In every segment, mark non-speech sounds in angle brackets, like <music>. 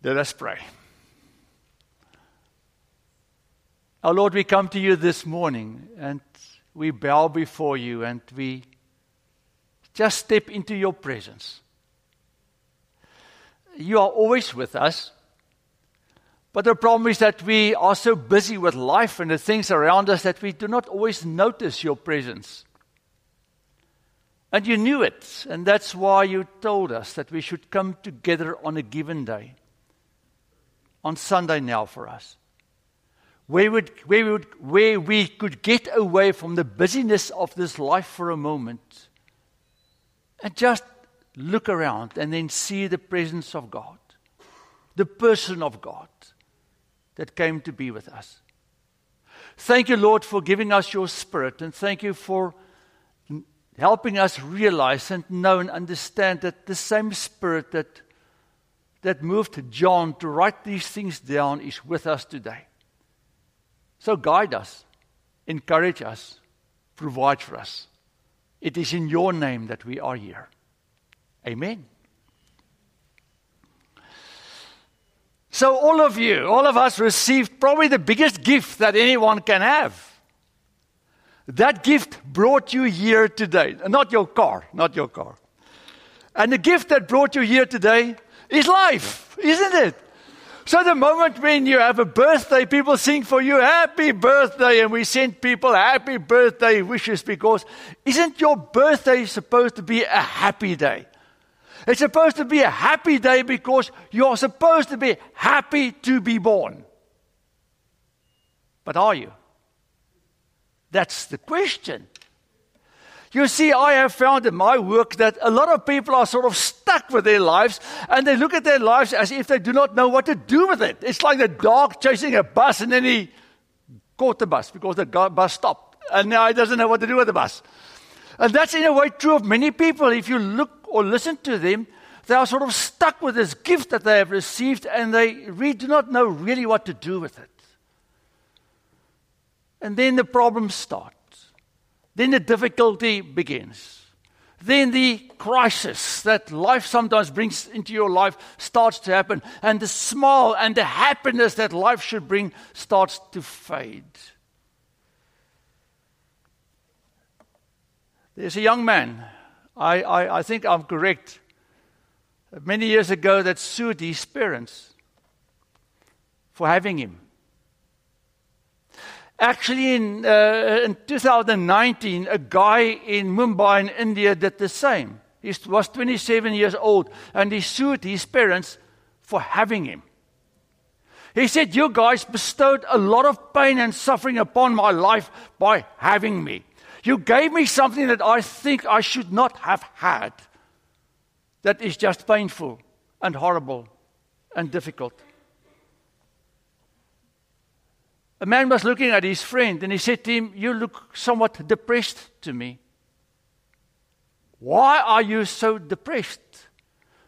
Let us pray. Our Lord, we come to you this morning and we bow before you and we just step into your presence. You are always with us, but the problem is that we are so busy with life and the things around us that we do not always notice your presence. And you knew it, and that's why you told us that we should come together on a given day on Sunday now for us. Where, would, where, would, where we could get away from the busyness of this life for a moment and just look around and then see the presence of God, the person of God that came to be with us. Thank you, Lord, for giving us your spirit, and thank you for helping us realize and know and understand that the same spirit that that moved John to write these things down is with us today. So guide us, encourage us, provide for us. It is in your name that we are here. Amen. So, all of you, all of us received probably the biggest gift that anyone can have. That gift brought you here today. Not your car, not your car. And the gift that brought you here today is life, isn't it? So the moment when you have a birthday, people sing for you happy birthday, and we send people happy birthday wishes because isn't your birthday supposed to be a happy day? It's supposed to be a happy day because you're supposed to be happy to be born. But are you? That's the question. You see, I have found in my work that a lot of people are sort of stuck with their lives and they look at their lives as if they do not know what to do with it. It's like the dog chasing a bus and then he caught the bus because the bus stopped and now he doesn't know what to do with the bus. And that's in a way true of many people. If you look or listen to them, they are sort of stuck with this gift that they have received and they really do not know really what to do with it. And then the problems start. Then the difficulty begins. Then the crisis that life sometimes brings into your life starts to happen. And the smile and the happiness that life should bring starts to fade. There's a young man, I, I, I think I'm correct, many years ago that sued his parents for having him. Actually, in, uh, in 2019, a guy in Mumbai in India did the same. He was 27 years old and he sued his parents for having him. He said, You guys bestowed a lot of pain and suffering upon my life by having me. You gave me something that I think I should not have had. That is just painful and horrible and difficult. A man was looking at his friend and he said to him, You look somewhat depressed to me. Why are you so depressed?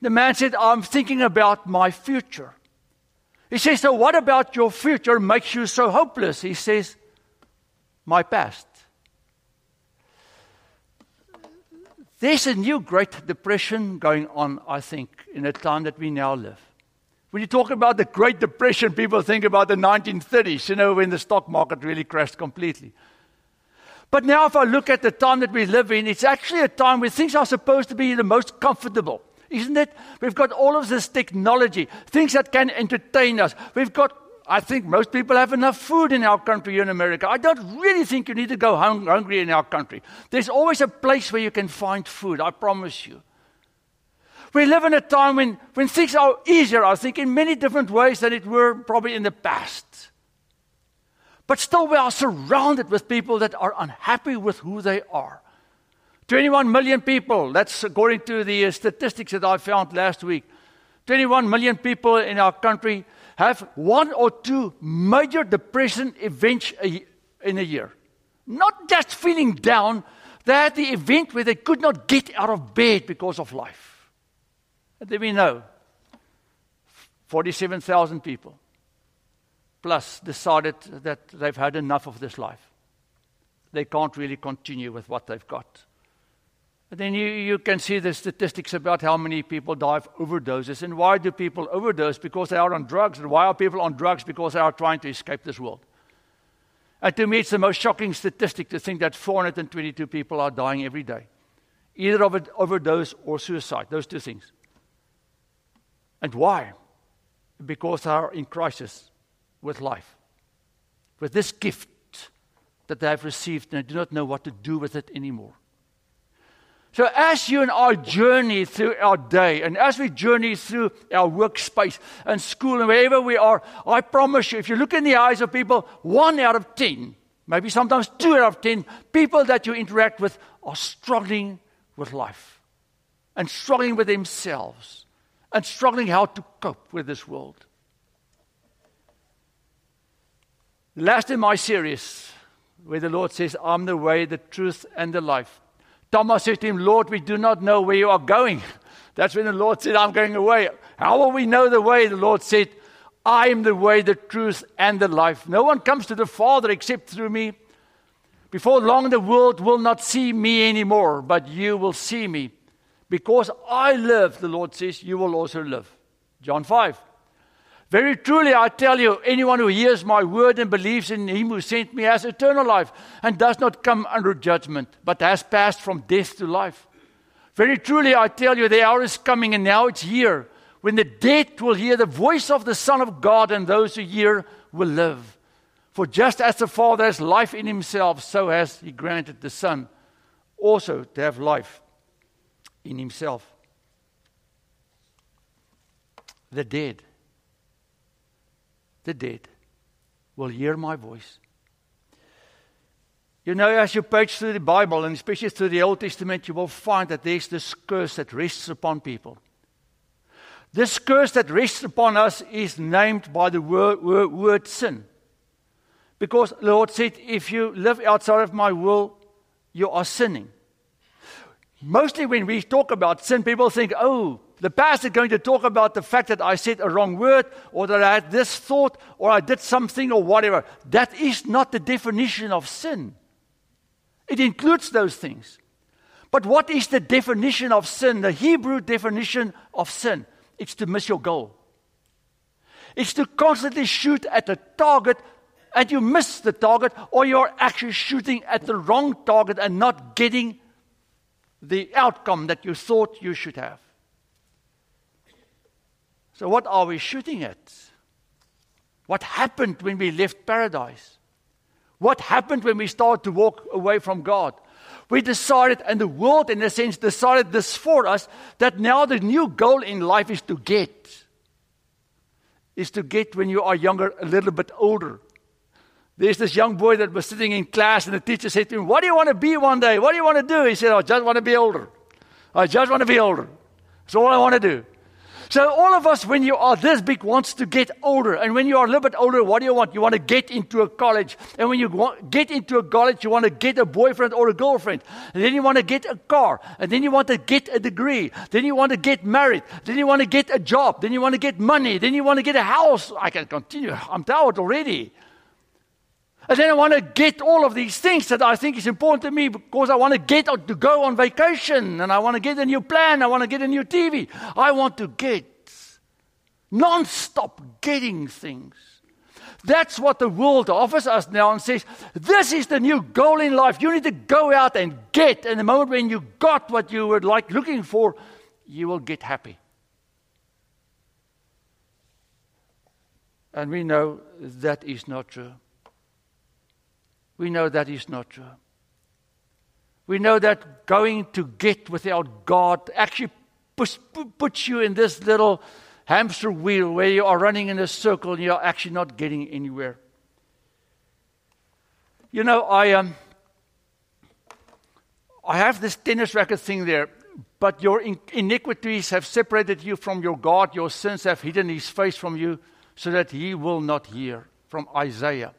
The man said, I'm thinking about my future. He says, So what about your future makes you so hopeless? He says, My past. There's a new Great Depression going on, I think, in the time that we now live. When you talk about the Great Depression, people think about the 1930s, you know, when the stock market really crashed completely. But now, if I look at the time that we live in, it's actually a time where things are supposed to be the most comfortable, isn't it? We've got all of this technology, things that can entertain us. We've got, I think most people have enough food in our country in America. I don't really think you need to go hung- hungry in our country. There's always a place where you can find food, I promise you. We live in a time when, when things are easier, I think, in many different ways than it were probably in the past. But still, we are surrounded with people that are unhappy with who they are. 21 million people, that's according to the uh, statistics that I found last week. 21 million people in our country have one or two major depression events in a year. Not just feeling down, they had the event where they could not get out of bed because of life. And then we know 47,000 people plus decided that they've had enough of this life. They can't really continue with what they've got. And then you, you can see the statistics about how many people die of overdoses. And why do people overdose? Because they are on drugs. And why are people on drugs? Because they are trying to escape this world. And to me, it's the most shocking statistic to think that 422 people are dying every day, either of an overdose or suicide, those two things. And why? Because they are in crisis with life, with this gift that they have received, and they do not know what to do with it anymore. So, as you and I journey through our day, and as we journey through our workspace and school and wherever we are, I promise you, if you look in the eyes of people, one out of ten, maybe sometimes two out of ten, people that you interact with are struggling with life and struggling with themselves and struggling how to cope with this world. Last in my series, where the Lord says, I'm the way, the truth, and the life. Thomas said to him, Lord, we do not know where you are going. <laughs> That's when the Lord said, I'm going away. How will we know the way? The Lord said, I am the way, the truth, and the life. No one comes to the Father except through me. Before long, the world will not see me anymore, but you will see me. Because I live, the Lord says, you will also live. John 5. Very truly, I tell you, anyone who hears my word and believes in him who sent me has eternal life and does not come under judgment, but has passed from death to life. Very truly, I tell you, the hour is coming and now it's here when the dead will hear the voice of the Son of God, and those who hear will live. For just as the Father has life in himself, so has he granted the Son also to have life in himself. The dead the dead will hear my voice. You know, as you page through the Bible, and especially through the Old Testament, you will find that there's this curse that rests upon people. This curse that rests upon us is named by the word, word, word sin. Because the Lord said, if you live outside of my will, you are sinning. Mostly when we talk about sin, people think, oh, the pastor is going to talk about the fact that I said a wrong word or that I had this thought or I did something or whatever. That is not the definition of sin. It includes those things. But what is the definition of sin? The Hebrew definition of sin? It's to miss your goal. It's to constantly shoot at a target and you miss the target, or you're actually shooting at the wrong target and not getting the outcome that you thought you should have. So, what are we shooting at? What happened when we left paradise? What happened when we started to walk away from God? We decided, and the world, in a sense, decided this for us that now the new goal in life is to get. Is to get when you are younger, a little bit older. There's this young boy that was sitting in class, and the teacher said to him, What do you want to be one day? What do you want to do? He said, I just want to be older. I just want to be older. That's all I want to do. So all of us, when you are this big, wants to get older. And when you are a little bit older, what do you want? You want to get into a college. And when you want, get into a college, you want to get a boyfriend or a girlfriend. And then you want to get a car. And then you want to get a degree. Then you want to get married. Then you want to get a job. Then you want to get money. Then you want to get a house. I can continue. I'm tired already. And then I want to get all of these things that I think is important to me because I want to get to go on vacation and I want to get a new plan. I want to get a new TV. I want to get non-stop getting things. That's what the world offers us now and says, this is the new goal in life. You need to go out and get. And the moment when you got what you were like looking for, you will get happy. And we know that is not true we know that is not true. We know that going to get without God actually puts, puts you in this little hamster wheel where you are running in a circle and you're actually not getting anywhere. You know, I um, I have this tennis racket thing there, but your iniquities have separated you from your God. Your sins have hidden his face from you so that he will not hear. From Isaiah.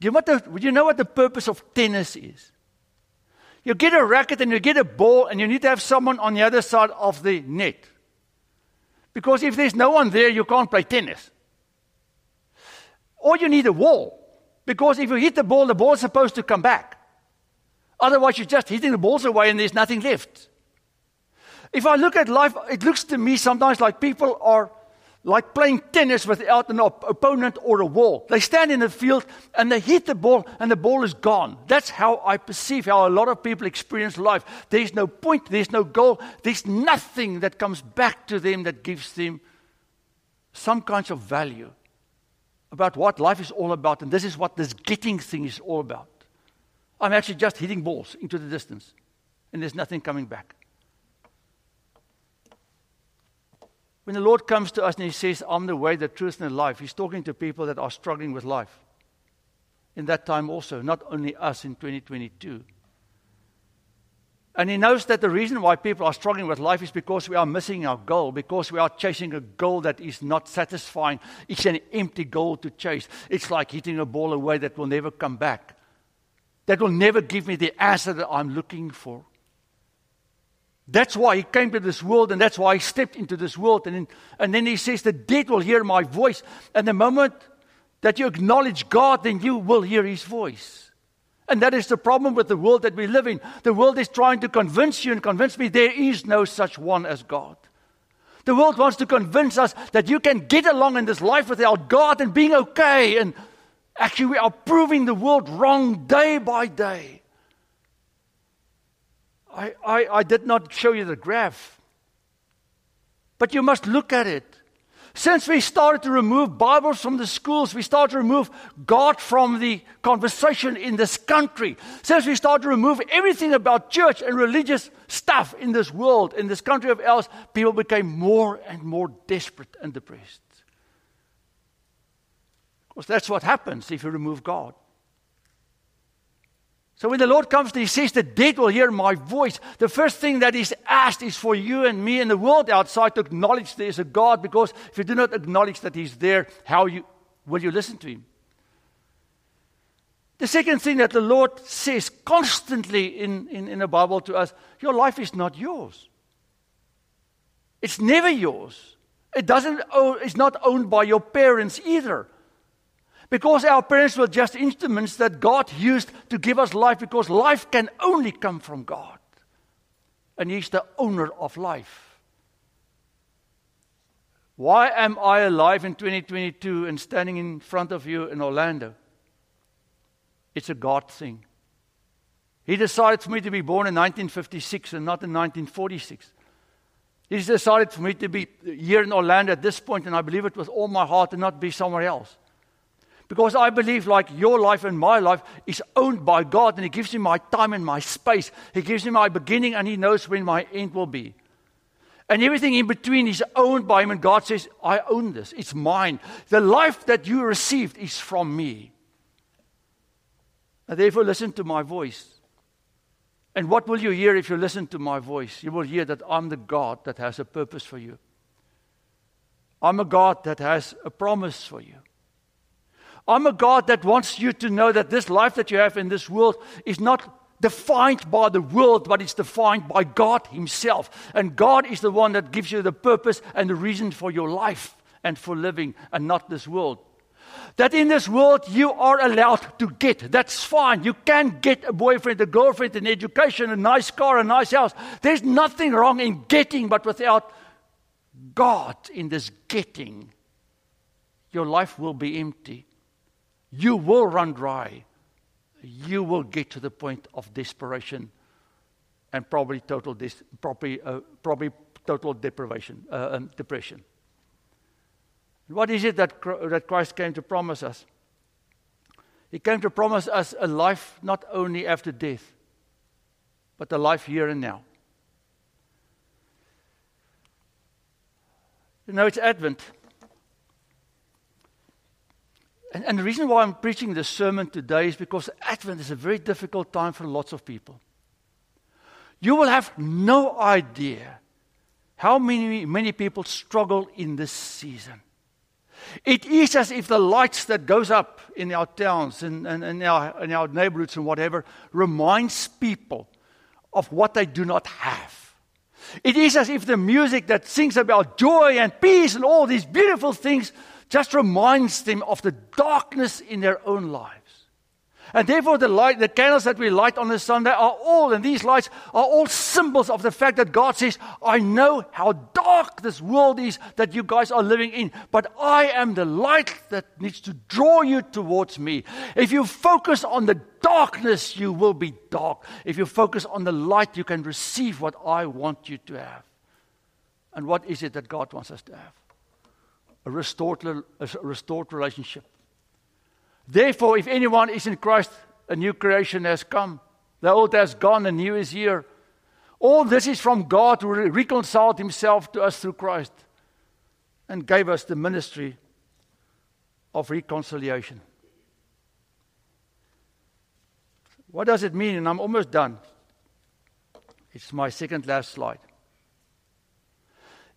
You, know the, you know what the purpose of tennis is? You get a racket and you get a ball, and you need to have someone on the other side of the net. Because if there's no one there, you can't play tennis. Or you need a wall. Because if you hit the ball, the ball is supposed to come back. Otherwise, you're just hitting the balls away and there's nothing left. If I look at life, it looks to me sometimes like people are like playing tennis without an op- opponent or a wall. They stand in the field and they hit the ball and the ball is gone. That's how I perceive how a lot of people experience life. There's no point, there's no goal, there's nothing that comes back to them that gives them some kind of value about what life is all about. And this is what this getting thing is all about. I'm actually just hitting balls into the distance and there's nothing coming back. When the Lord comes to us and He says, I'm the way, the truth, and the life, He's talking to people that are struggling with life. In that time also, not only us in 2022. And He knows that the reason why people are struggling with life is because we are missing our goal, because we are chasing a goal that is not satisfying. It's an empty goal to chase. It's like hitting a ball away that will never come back, that will never give me the answer that I'm looking for. That's why he came to this world, and that's why he stepped into this world. And, and then he says, The dead will hear my voice. And the moment that you acknowledge God, then you will hear his voice. And that is the problem with the world that we live in. The world is trying to convince you and convince me there is no such one as God. The world wants to convince us that you can get along in this life without God and being okay. And actually, we are proving the world wrong day by day. I, I, I did not show you the graph, but you must look at it. Since we started to remove Bibles from the schools, we started to remove God from the conversation in this country. Since we started to remove everything about church and religious stuff in this world, in this country of ours, people became more and more desperate and depressed. Because that's what happens if you remove God. So when the Lord comes, He says, The dead will hear my voice. The first thing that is asked is for you and me and the world outside to acknowledge there is a God, because if you do not acknowledge that He's there, how you, will you listen to Him? The second thing that the Lord says constantly in, in, in the Bible to us your life is not yours. It's never yours. It doesn't oh, it's not owned by your parents either. Because our parents were just instruments that God used to give us life, because life can only come from God. And He's the owner of life. Why am I alive in 2022 and standing in front of you in Orlando? It's a God thing. He decided for me to be born in 1956 and not in 1946. He decided for me to be here in Orlando at this point, and I believe it with all my heart and not be somewhere else. Because I believe, like your life and my life is owned by God, and He gives me my time and my space. He gives me my beginning, and He knows when my end will be. And everything in between is owned by Him, and God says, I own this. It's mine. The life that you received is from me. And therefore, listen to my voice. And what will you hear if you listen to my voice? You will hear that I'm the God that has a purpose for you. I'm a God that has a promise for you. I'm a God that wants you to know that this life that you have in this world is not defined by the world, but it's defined by God Himself. And God is the one that gives you the purpose and the reason for your life and for living, and not this world. That in this world you are allowed to get. That's fine. You can get a boyfriend, a girlfriend, an education, a nice car, a nice house. There's nothing wrong in getting, but without God in this getting, your life will be empty you will run dry. You will get to the point of desperation and probably total, dis- probably, uh, probably total deprivation, uh, um, depression. What is it that, that Christ came to promise us? He came to promise us a life not only after death, but a life here and now. You know, it's Advent. And, and the reason why I'm preaching this sermon today is because Advent is a very difficult time for lots of people. You will have no idea how many, many people struggle in this season. It is as if the lights that goes up in our towns and, and, and our, in our neighborhoods and whatever reminds people of what they do not have. It is as if the music that sings about joy and peace and all these beautiful things just reminds them of the darkness in their own lives. And therefore, the light, the candles that we light on the Sunday are all, and these lights are all symbols of the fact that God says, I know how dark this world is that you guys are living in, but I am the light that needs to draw you towards me. If you focus on the darkness, you will be dark. If you focus on the light, you can receive what I want you to have. And what is it that God wants us to have? A restored, a restored relationship Therefore, if anyone is in Christ, a new creation has come. The old has gone, the new is here. All this is from God who reconciled himself to us through Christ and gave us the ministry of reconciliation. What does it mean? And I'm almost done. It's my second last slide.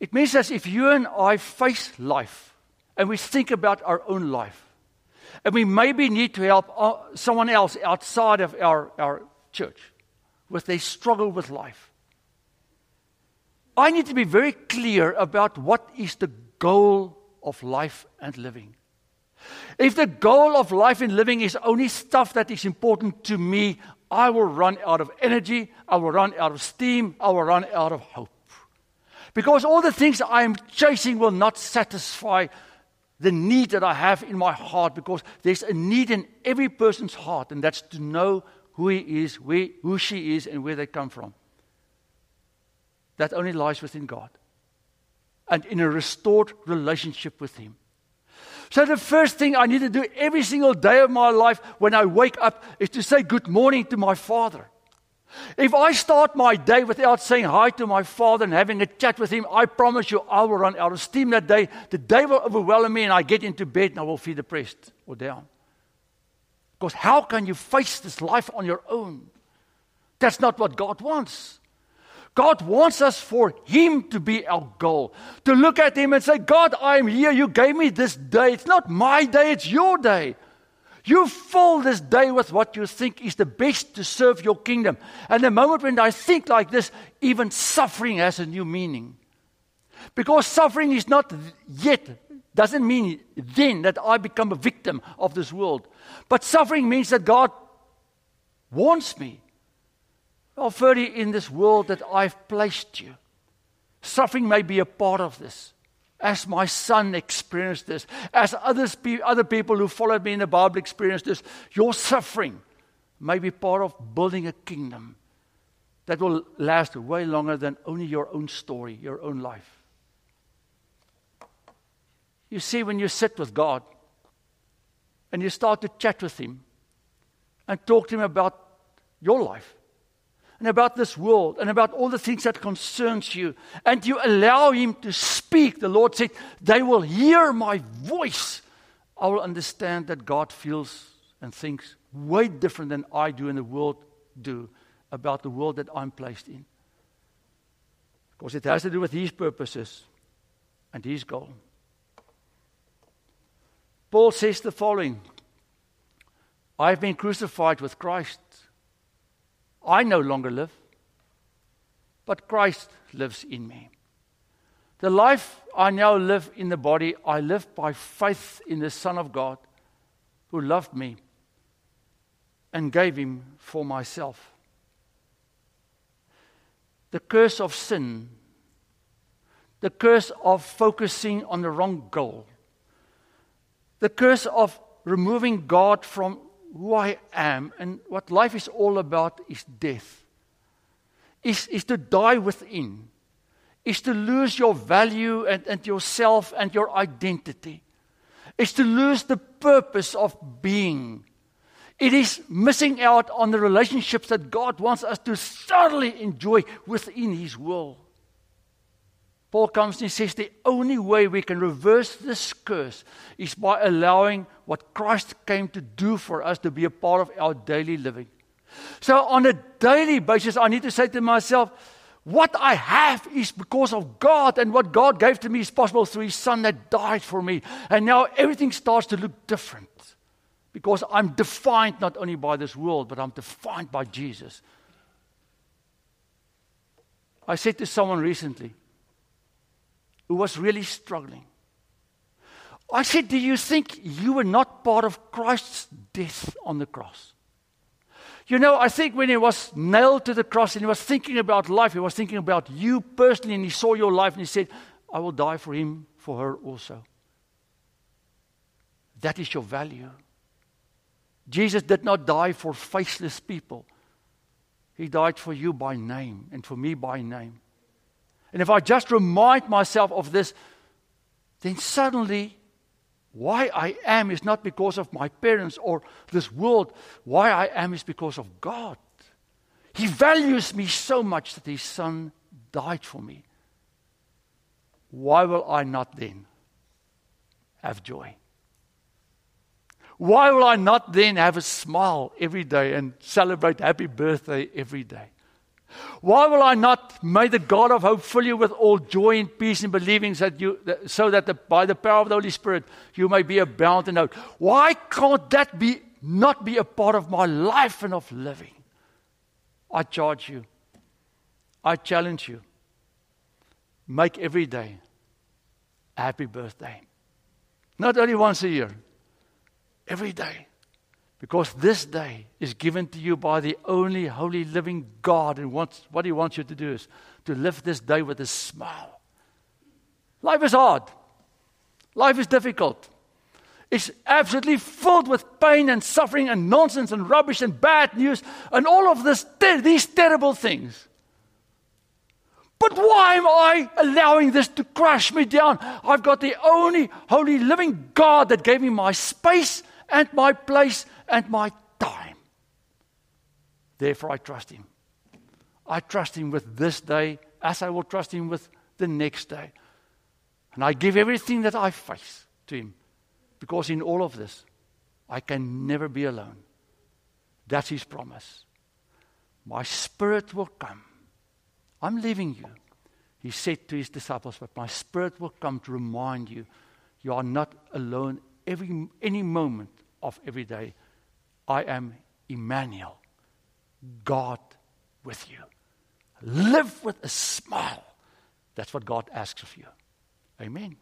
It means that if you and I face life and we think about our own life, and we maybe need to help uh, someone else outside of our, our church with their struggle with life. I need to be very clear about what is the goal of life and living. If the goal of life and living is only stuff that is important to me, I will run out of energy, I will run out of steam, I will run out of hope. Because all the things I am chasing will not satisfy the need that I have in my heart because there's a need in every person's heart, and that's to know who he is, where, who she is, and where they come from. That only lies within God and in a restored relationship with Him. So, the first thing I need to do every single day of my life when I wake up is to say good morning to my Father. If I start my day without saying hi to my father and having a chat with him, I promise you I will run out of steam that day. The day will overwhelm me and I get into bed and I will feel depressed or down. Because how can you face this life on your own? That's not what God wants. God wants us for Him to be our goal. To look at Him and say, God, I'm here. You gave me this day. It's not my day, it's your day. You fill this day with what you think is the best to serve your kingdom. And the moment when I think like this, even suffering has a new meaning. Because suffering is not yet, doesn't mean then that I become a victim of this world. But suffering means that God wants me. Further in this world that I've placed you. Suffering may be a part of this as my son experienced this, as others, other people who followed me in the Bible experienced this, your suffering may be part of building a kingdom that will last way longer than only your own story, your own life. You see, when you sit with God and you start to chat with Him and talk to Him about your life, and about this world and about all the things that concerns you. And you allow him to speak. The lord said they will hear my voice. I will understand that god feels and thinks way different than i do and the world do about the world that i'm placed in. Because it has to do with his purposes and his goal. Paul says the following i've been crucified with christ I no longer live, but Christ lives in me. The life I now live in the body, I live by faith in the Son of God who loved me and gave him for myself. The curse of sin, the curse of focusing on the wrong goal, the curse of removing God from who I am and what life is all about is death. Is, is to die within, is to lose your value and, and yourself and your identity, is to lose the purpose of being. It is missing out on the relationships that God wants us to thoroughly enjoy within His will. Paul comes and he says the only way we can reverse this curse is by allowing what Christ came to do for us to be a part of our daily living. So, on a daily basis, I need to say to myself, what I have is because of God, and what God gave to me is possible through His Son that died for me. And now everything starts to look different because I'm defined not only by this world, but I'm defined by Jesus. I said to someone recently, who was really struggling. I said, Do you think you were not part of Christ's death on the cross? You know, I think when he was nailed to the cross and he was thinking about life, he was thinking about you personally, and he saw your life and he said, I will die for him, for her also. That is your value. Jesus did not die for faceless people. He died for you by name and for me by name. And if I just remind myself of this, then suddenly why I am is not because of my parents or this world. Why I am is because of God. He values me so much that His Son died for me. Why will I not then have joy? Why will I not then have a smile every day and celebrate happy birthday every day? Why will I not may the God of hope fill you with all joy and peace in believing that you, so that the, by the power of the Holy Spirit you may be abound in hope? Why can't that be not be a part of my life and of living? I charge you. I challenge you. Make every day a happy birthday. Not only once a year, every day. Because this day is given to you by the only holy living God. And wants, what He wants you to do is to live this day with a smile. Life is hard, life is difficult. It's absolutely filled with pain and suffering and nonsense and rubbish and bad news and all of this, these terrible things. But why am I allowing this to crush me down? I've got the only holy living God that gave me my space and my place and my time. Therefore, I trust Him. I trust Him with this day as I will trust Him with the next day. And I give everything that I face to Him because in all of this, I can never be alone. That's His promise. My spirit will come. I'm leaving you. He said to his disciples, But my spirit will come to remind you you are not alone every, any moment of every day. I am Emmanuel, God with you. Live with a smile. That's what God asks of you. Amen.